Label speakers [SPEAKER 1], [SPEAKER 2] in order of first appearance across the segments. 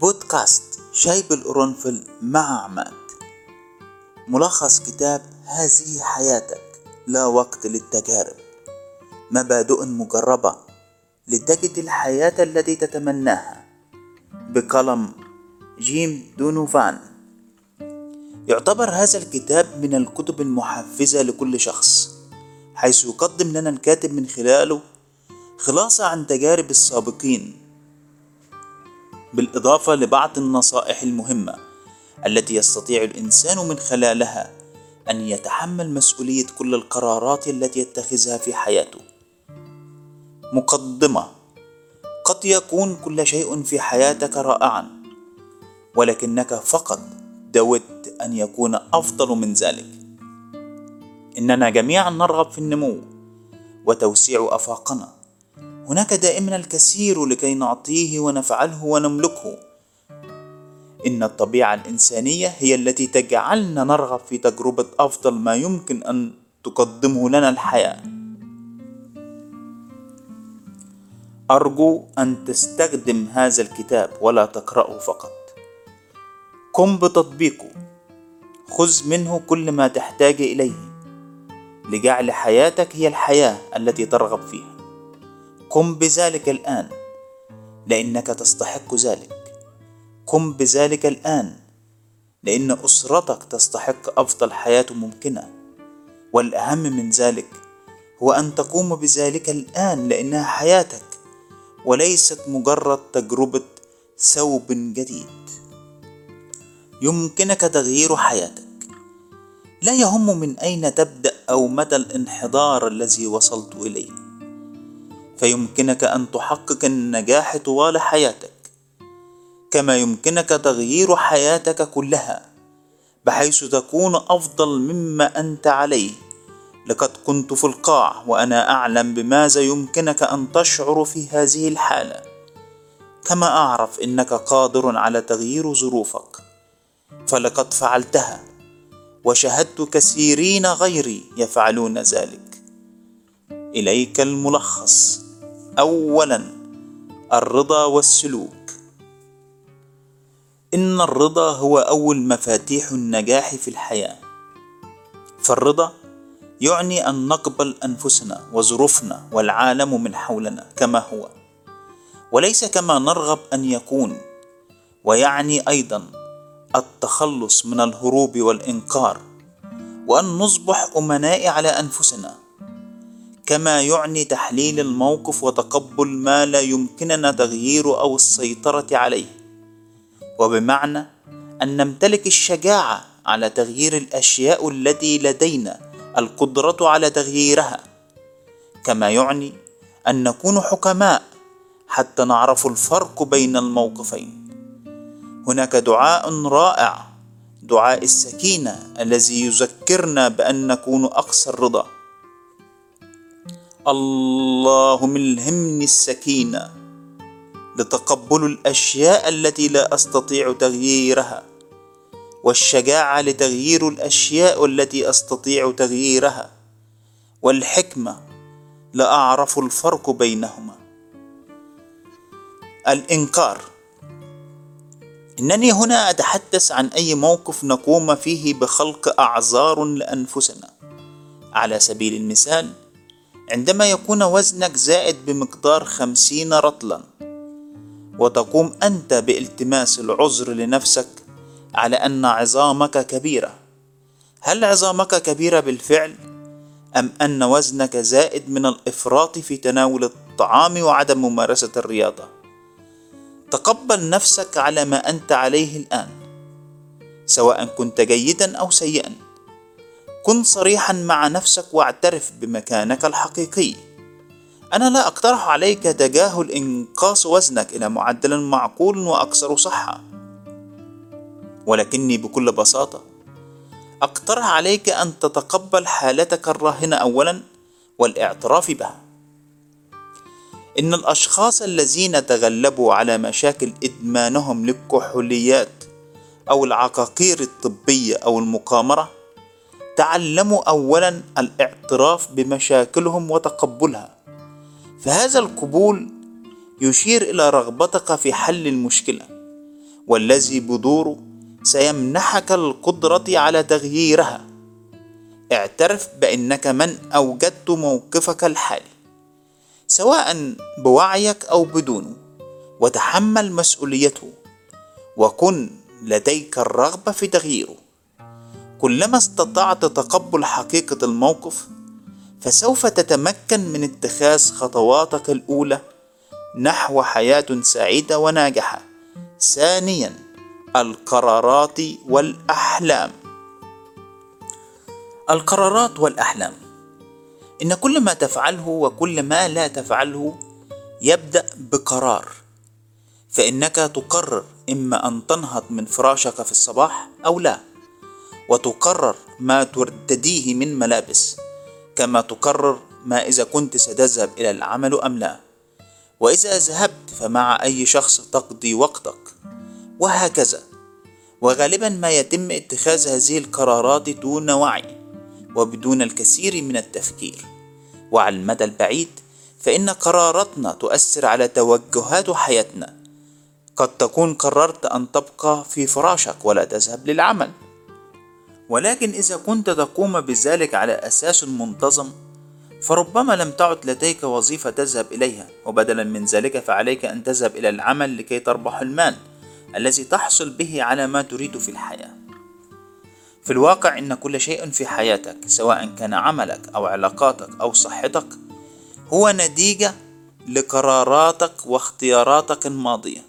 [SPEAKER 1] بودكاست شاي بالقرنفل مع عماد ملخص كتاب هذه حياتك لا وقت للتجارب. مبادئ مجربة لتجد الحياة التي تتمناها. بقلم جيم دونوفان. يعتبر هذا الكتاب من الكتب المحفزة لكل شخص حيث يقدم لنا الكاتب من خلاله خلاصة عن تجارب السابقين. بالإضافة لبعض النصائح المهمة التي يستطيع الإنسان من خلالها أن يتحمل مسؤولية كل القرارات التي يتخذها في حياته. مقدمة قد يكون كل شيء في حياتك رائعا ولكنك فقط دودت أن يكون أفضل من ذلك. إننا جميعا نرغب في النمو وتوسيع آفاقنا هناك دائما الكثير لكي نعطيه ونفعله ونملكه. إن الطبيعة الإنسانية هي التي تجعلنا نرغب في تجربة أفضل ما يمكن أن تقدمه لنا الحياة. أرجو أن تستخدم هذا الكتاب ولا تقرأه فقط. قم بتطبيقه. خذ منه كل ما تحتاج إليه. لجعل حياتك هي الحياة التي ترغب فيها. قم بذلك الآن لأنك تستحق ذلك. قم بذلك الآن لأن أسرتك تستحق أفضل حياة ممكنة. والأهم من ذلك هو أن تقوم بذلك الآن لأنها حياتك وليست مجرد تجربة ثوب جديد. يمكنك تغيير حياتك. لا يهم من أين تبدأ أو مدى الانحدار الذي وصلت إليه. فيمكنك أن تحقق النجاح طوال حياتك كما يمكنك تغيير حياتك كلها بحيث تكون أفضل مما أنت عليه. لقد كنت في القاع وأنا أعلم بماذا يمكنك أن تشعر في هذه الحالة. كما أعرف إنك قادر على تغيير ظروفك فلقد فعلتها وشاهدت كثيرين غيري يفعلون ذلك. إليك الملخص. اولا الرضا والسلوك. إن الرضا هو أول مفاتيح النجاح في الحياة. فالرضا يعني أن نقبل أنفسنا وظروفنا والعالم من حولنا كما هو. وليس كما نرغب أن يكون ويعني أيضا التخلص من الهروب والإنكار وأن نصبح أمناء على أنفسنا. كما يعني تحليل الموقف وتقبل ما لا يمكننا تغييره أو السيطرة عليه. وبمعنى أن نمتلك الشجاعة على تغيير الأشياء التي لدينا القدرة على تغييرها. كما يعني أن نكون حكماء حتى نعرف الفرق بين الموقفين. هناك دعاء رائع دعاء السكينة الذي يذكرنا بأن نكون أكثر رضا اللهم الهمني السكينة لتقبل الأشياء التي لا أستطيع تغييرها والشجاعة لتغيير الأشياء التي أستطيع تغييرها والحكمة لأعرف الفرق بينهما. الإنكار. إنني هنا أتحدث عن أي موقف نقوم فيه بخلق أعذار لأنفسنا. على سبيل المثال عندما يكون وزنك زائد بمقدار خمسين رطلا وتقوم أنت بالتماس العذر لنفسك على أن عظامك كبيرة هل عظامك كبيرة بالفعل؟ أم أن وزنك زائد من الإفراط في تناول الطعام وعدم ممارسة الرياضة؟ تقبل نفسك على ما أنت عليه الآن سواء كنت جيدا أو سيئا كن صريحا مع نفسك واعترف بمكانك الحقيقي. أنا لا أقترح عليك تجاهل إنقاص وزنك إلى معدل معقول وأكثر صحة. ولكني بكل بساطة أقترح عليك أن تتقبل حالتك الراهنة أولا والاعتراف بها. إن الأشخاص الذين تغلبوا على مشاكل إدمانهم للكحوليات أو العقاقير الطبية أو المقامرة تعلموا اولا الاعتراف بمشاكلهم وتقبلها. فهذا القبول يشير إلى رغبتك في حل المشكلة والذي بدوره سيمنحك القدرة على تغييرها. اعترف بأنك من أوجدت موقفك الحالي سواء بوعيك أو بدونه وتحمل مسؤوليته وكن لديك الرغبة في تغييره. كلما استطعت تقبل حقيقة الموقف فسوف تتمكن من اتخاذ خطواتك الأولى نحو حياة سعيدة وناجحة. ثانيا القرارات والأحلام. القرارات والأحلام. إن كل ما تفعله وكل ما لا تفعله يبدأ بقرار. فإنك تقرر إما أن تنهض من فراشك في الصباح أو لا. وتقرر ما ترتديه من ملابس كما تقرر ما إذا كنت ستذهب إلى العمل أم لا. وإذا ذهبت فمع أي شخص تقضي وقتك. وهكذا. وغالبا ما يتم اتخاذ هذه القرارات دون وعي وبدون الكثير من التفكير. وعلى المدى البعيد فإن قراراتنا تؤثر على توجهات حياتنا. قد تكون قررت أن تبقى في فراشك ولا تذهب للعمل. ولكن إذا كنت تقوم بذلك على أساس منتظم فربما لم تعد لديك وظيفة تذهب إليها وبدلا من ذلك فعليك أن تذهب إلى العمل لكي تربح المال الذي تحصل به على ما تريد في الحياة. في الواقع إن كل شيء في حياتك سواء كان عملك أو علاقاتك أو صحتك هو نتيجة لقراراتك واختياراتك الماضية.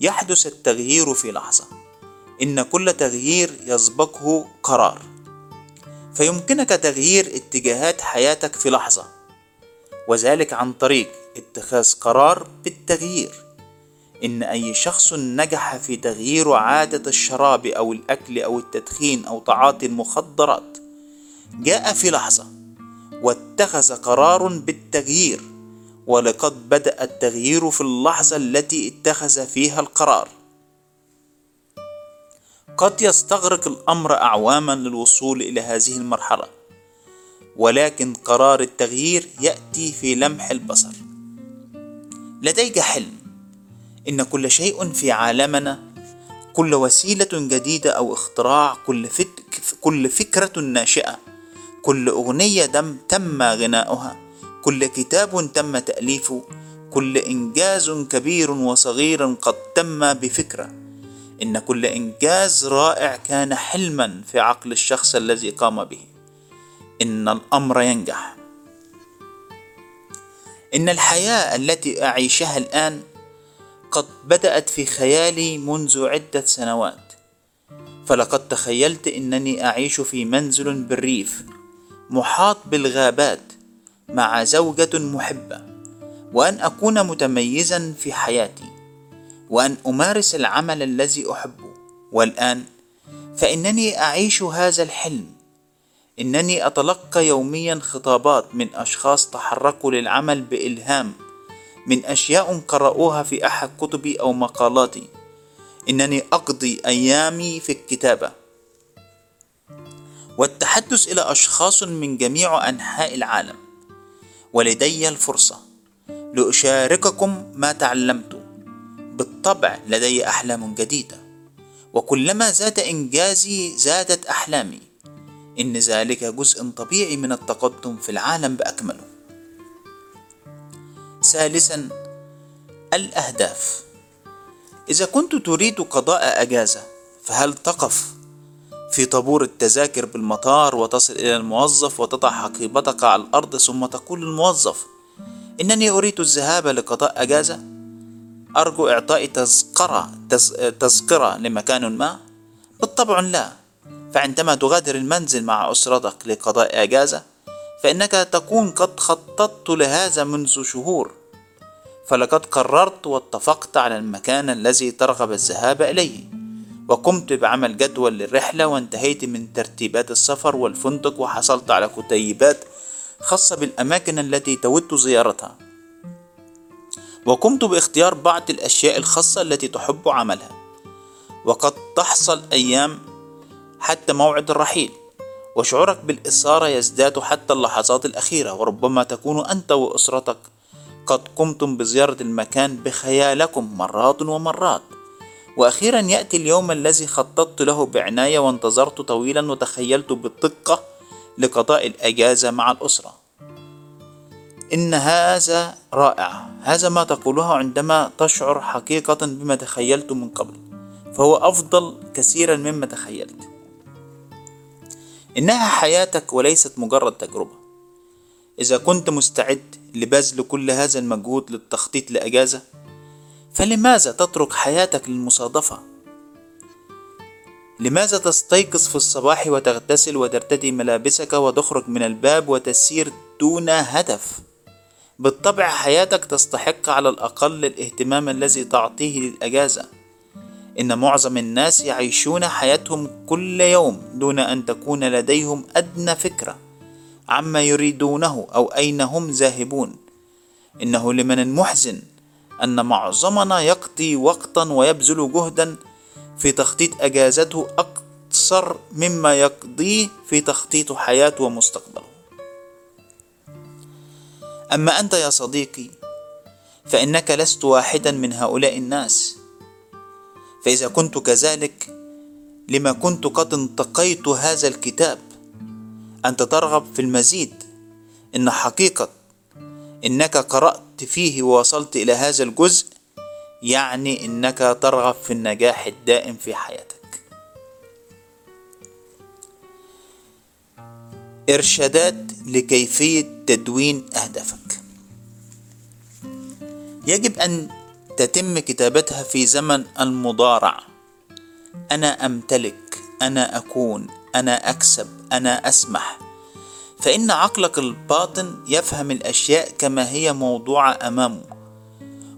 [SPEAKER 1] يحدث التغيير في لحظة. إن كل تغيير يسبقه قرار. فيمكنك تغيير اتجاهات حياتك في لحظة وذلك عن طريق اتخاذ قرار بالتغيير. إن أي شخص نجح في تغيير عادة الشراب أو الأكل أو التدخين أو تعاطي المخدرات جاء في لحظة واتخذ قرار بالتغيير ولقد بدأ التغيير في اللحظة التي اتخذ فيها القرار. قد يستغرق الأمر أعواما للوصول إلى هذه المرحلة ولكن قرار التغيير يأتي في لمح البصر. لديك حلم إن كل شيء في عالمنا كل وسيلة جديدة أو اختراع كل, فك كل فكرة ناشئة كل أغنية دم تم غناؤها كل كتاب تم تأليفه كل إنجاز كبير وصغير قد تم بفكرة. إن كل إنجاز رائع كان حلما في عقل الشخص الذي قام به. إن الأمر ينجح. إن الحياة التي أعيشها الآن قد بدأت في خيالي منذ عدة سنوات. فلقد تخيلت إنني أعيش في منزل بالريف محاط بالغابات مع زوجة محبة وأن أكون متميزا في حياتي. وأن أمارس العمل الذي أحبه. والآن فإنني أعيش هذا الحلم. إنني أتلقى يوميا خطابات من أشخاص تحركوا للعمل بإلهام من أشياء قرأوها في أحد كتبي أو مقالاتي. إنني أقضي أيامي في الكتابة. والتحدث إلى أشخاص من جميع أنحاء العالم. ولدي الفرصة لأشارككم ما تعلمت. بالطبع لدي أحلام جديدة. وكلما زاد إنجازي زادت أحلامي. إن ذلك جزء طبيعي من التقدم في العالم بأكمله. ثالثا الأهداف. إذا كنت تريد قضاء أجازة فهل تقف في طابور التذاكر بالمطار وتصل إلى الموظف وتضع حقيبتك على الأرض ثم تقول للموظف إنني أريد الذهاب لقضاء أجازة أرجو إعطاء تذكرة تذكرة لمكان ما؟ بالطبع لا. فعندما تغادر المنزل مع أسرتك لقضاء أجازة فإنك تكون قد خططت لهذا منذ شهور. فلقد قررت واتفقت على المكان الذي ترغب الذهاب إليه وقمت بعمل جدول للرحلة وانتهيت من ترتيبات السفر والفندق وحصلت على كتيبات خاصة بالأماكن التي تود زيارتها. وقمت باختيار بعض الأشياء الخاصة التي تحب عملها. وقد تحصل أيام حتى موعد الرحيل وشعورك بالإثارة يزداد حتى اللحظات الأخيرة وربما تكون أنت وأسرتك قد قمتم بزيارة المكان بخيالكم مرات ومرات. وأخيرا يأتي اليوم الذي خططت له بعناية وانتظرت طويلا وتخيلت بالدقة لقضاء الأجازة مع الأسرة. إن هذا رائع هذا ما تقوله عندما تشعر حقيقة بما تخيلت من قبل فهو أفضل كثيرا مما تخيلت إنها حياتك وليست مجرد تجربة إذا كنت مستعد لبذل كل هذا المجهود للتخطيط لأجازة فلماذا تترك حياتك للمصادفة؟ لماذا تستيقظ في الصباح وتغتسل وترتدي ملابسك وتخرج من الباب وتسير دون هدف؟ بالطبع حياتك تستحق على الأقل الاهتمام الذي تعطيه للأجازة. إن معظم الناس يعيشون حياتهم كل يوم دون أن تكون لديهم أدنى فكرة عما يريدونه أو أين هم ذاهبون. إنه لمن المحزن أن معظمنا يقضي وقتا ويبذل جهدا في تخطيط أجازته أكثر مما يقضيه في تخطيط حياته ومستقبله. أما أنت يا صديقي فإنك لست واحدا من هؤلاء الناس. فإذا كنت كذلك لما كنت قد انتقيت هذا الكتاب أنت ترغب في المزيد. إن حقيقة إنك قرأت فيه ووصلت إلى هذا الجزء يعني إنك ترغب في النجاح الدائم في حياتك. إرشادات لكيفية تدوين أهدافك. يجب أن تتم كتابتها في زمن المضارع أنا أمتلك أنا أكون أنا أكسب أنا أسمح. فإن عقلك الباطن يفهم الأشياء كما هي موضوعة أمامه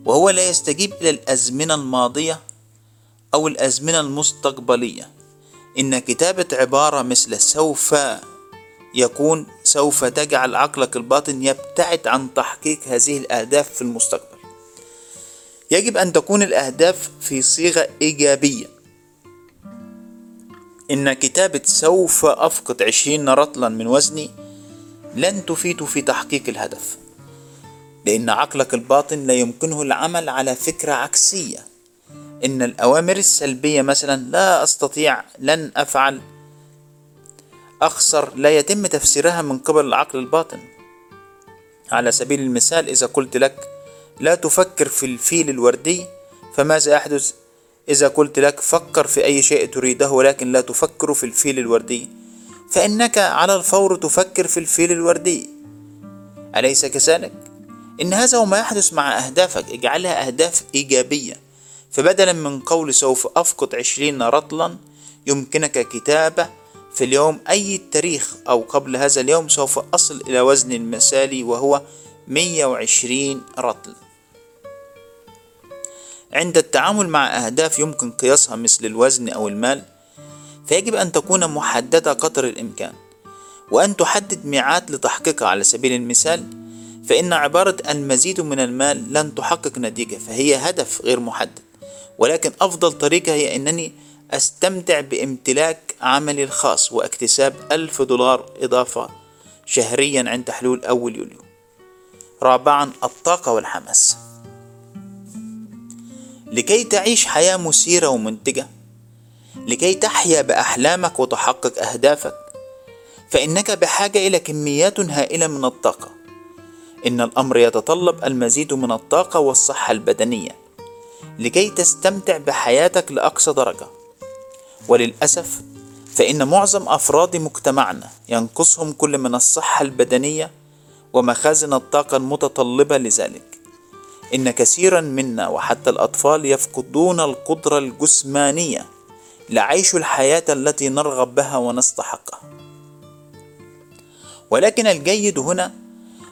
[SPEAKER 1] وهو لا يستجيب إلى الأزمنة الماضية أو الأزمنة المستقبلية. إن كتابة عبارة مثل سوف يكون سوف تجعل عقلك الباطن يبتعد عن تحقيق هذه الأهداف في المستقبل. يجب أن تكون الأهداف في صيغة إيجابية. إن كتابة سوف أفقد عشرين رطلا من وزني لن تفيد في تحقيق الهدف لأن عقلك الباطن لا يمكنه العمل على فكرة عكسية. إن الأوامر السلبية مثلا لا أستطيع لن أفعل أخسر لا يتم تفسيرها من قبل العقل الباطن. على سبيل المثال إذا قلت لك لا تفكر في الفيل الوردي فماذا يحدث إذا قلت لك فكر في أي شيء تريده ولكن لا تفكر في الفيل الوردي فإنك على الفور تفكر في الفيل الوردي. أليس كذلك؟ إن هذا هو ما يحدث مع أهدافك اجعلها أهداف إيجابية. فبدلا من قول سوف أفقد عشرين رطلا يمكنك كتابة في اليوم أي تاريخ أو قبل هذا اليوم سوف أصل إلى وزن المثالي وهو 120 رطل. عند التعامل مع أهداف يمكن قياسها مثل الوزن أو المال فيجب أن تكون محددة قدر الإمكان. وأن تحدد ميعاد لتحقيقها على سبيل المثال فإن عبارة المزيد من المال لن تحقق نتيجة فهي هدف غير محدد. ولكن أفضل طريقة هي أنني أستمتع بامتلاك عملي الخاص واكتساب ألف دولار إضافة شهريا عند حلول أول يوليو. رابعا الطاقة والحماس. لكي تعيش حياة مثيرة ومنتجة لكي تحيا بأحلامك وتحقق أهدافك فإنك بحاجة إلى كميات هائلة من الطاقة. إن الأمر يتطلب المزيد من الطاقة والصحة البدنية. لكي تستمتع بحياتك لأقصى درجة. وللأسف فإن معظم أفراد مجتمعنا ينقصهم كل من الصحة البدنية ومخازن الطاقة المتطلبة لذلك. إن كثيرا منا وحتى الأطفال يفقدون القدرة الجسمانية لعيش الحياة التي نرغب بها ونستحقها. ولكن الجيد هنا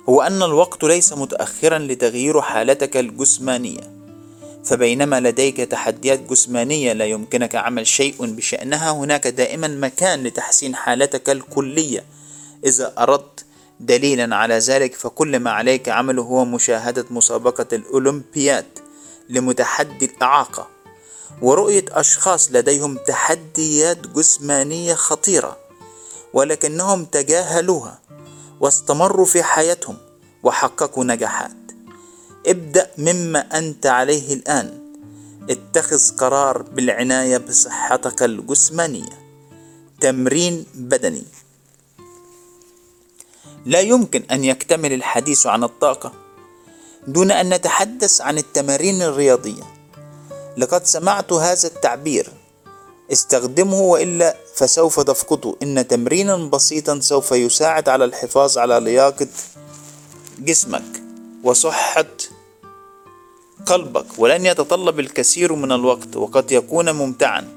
[SPEAKER 1] هو أن الوقت ليس متأخرا لتغيير حالتك الجسمانية. فبينما لديك تحديات جسمانية لا يمكنك عمل شيء بشأنها هناك دائما مكان لتحسين حالتك الكلية. إذا أردت دليلا على ذلك فكل ما عليك عمله هو مشاهدة مسابقة الأولمبياد لمتحدي الإعاقة ورؤية أشخاص لديهم تحديات جسمانية خطيرة ولكنهم تجاهلوها واستمروا في حياتهم وحققوا نجاحات. ابدأ مما أنت عليه الآن. اتخذ قرار بالعناية بصحتك الجسمانية. تمرين بدني. لا يمكن أن يكتمل الحديث عن الطاقة دون أن نتحدث عن التمارين الرياضية. لقد سمعت هذا التعبير. استخدمه وإلا فسوف تفقده. إن تمرينا بسيطا سوف يساعد على الحفاظ على لياقة جسمك وصحة قلبك ولن يتطلب الكثير من الوقت وقد يكون ممتعا.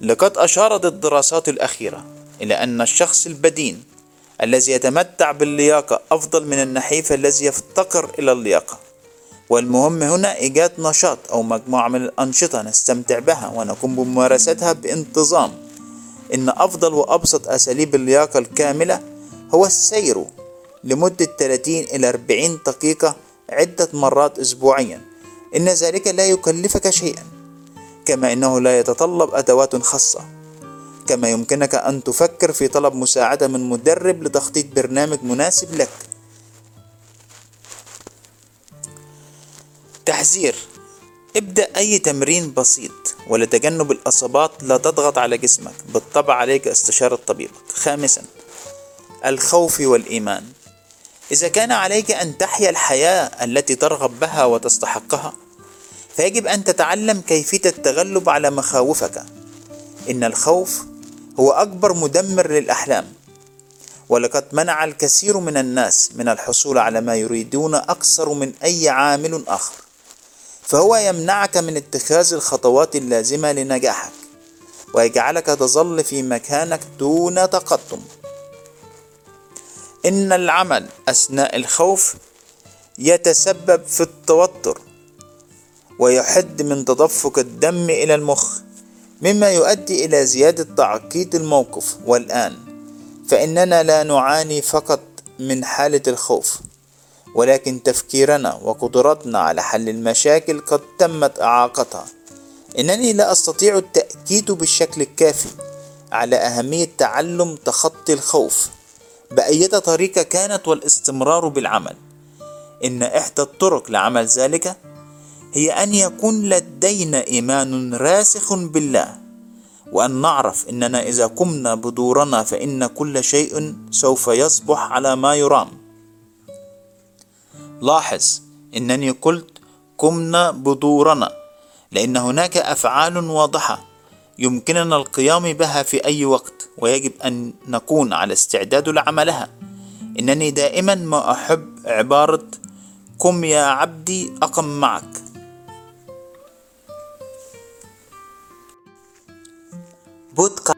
[SPEAKER 1] لقد أشارت الدراسات الأخيرة إلى أن الشخص البدين الذي يتمتع باللياقة أفضل من النحيف الذي يفتقر إلى اللياقة. والمهم هنا إيجاد نشاط أو مجموعة من الأنشطة نستمتع بها ونقوم بممارستها بانتظام. إن أفضل وأبسط أساليب اللياقة الكاملة هو السير لمدة 30 إلى 40 دقيقة عدة مرات أسبوعيا. إن ذلك لا يكلفك شيئا. كما إنه لا يتطلب أدوات خاصة. كما يمكنك أن تفكر في طلب مساعدة من مدرب لتخطيط برنامج مناسب لك. تحذير ابدأ أي تمرين بسيط ولتجنب الإصابات لا تضغط على جسمك. بالطبع عليك استشارة طبيبك. خامسا الخوف والإيمان. إذا كان عليك أن تحيا الحياة التي ترغب بها وتستحقها فيجب أن تتعلم كيفية التغلب على مخاوفك. إن الخوف هو أكبر مدمر للأحلام. ولقد منع الكثير من الناس من الحصول على ما يريدون أكثر من أي عامل آخر. فهو يمنعك من اتخاذ الخطوات اللازمة لنجاحك ويجعلك تظل في مكانك دون تقدم. إن العمل أثناء الخوف يتسبب في التوتر ويحد من تدفق الدم إلى المخ مما يؤدي إلى زيادة تعقيد الموقف. والآن فإننا لا نعاني فقط من حالة الخوف ولكن تفكيرنا وقدرتنا على حل المشاكل قد تمت إعاقتها. إنني لا أستطيع التأكيد بالشكل الكافي على أهمية تعلم تخطي الخوف. بأية طريقة كانت والاستمرار بالعمل. إن إحدى الطرق لعمل ذلك هي أن يكون لدينا إيمان راسخ بالله وأن نعرف أننا إذا قمنا بدورنا فإن كل شيء سوف يصبح على ما يرام. لاحظ أنني قلت قمنا بدورنا لأن هناك أفعال واضحة يمكننا القيام بها في أي وقت ويجب أن نكون على استعداد لعملها. إنني دائما ما أحب عبارة قم يا عبدي أقم معك بودكاست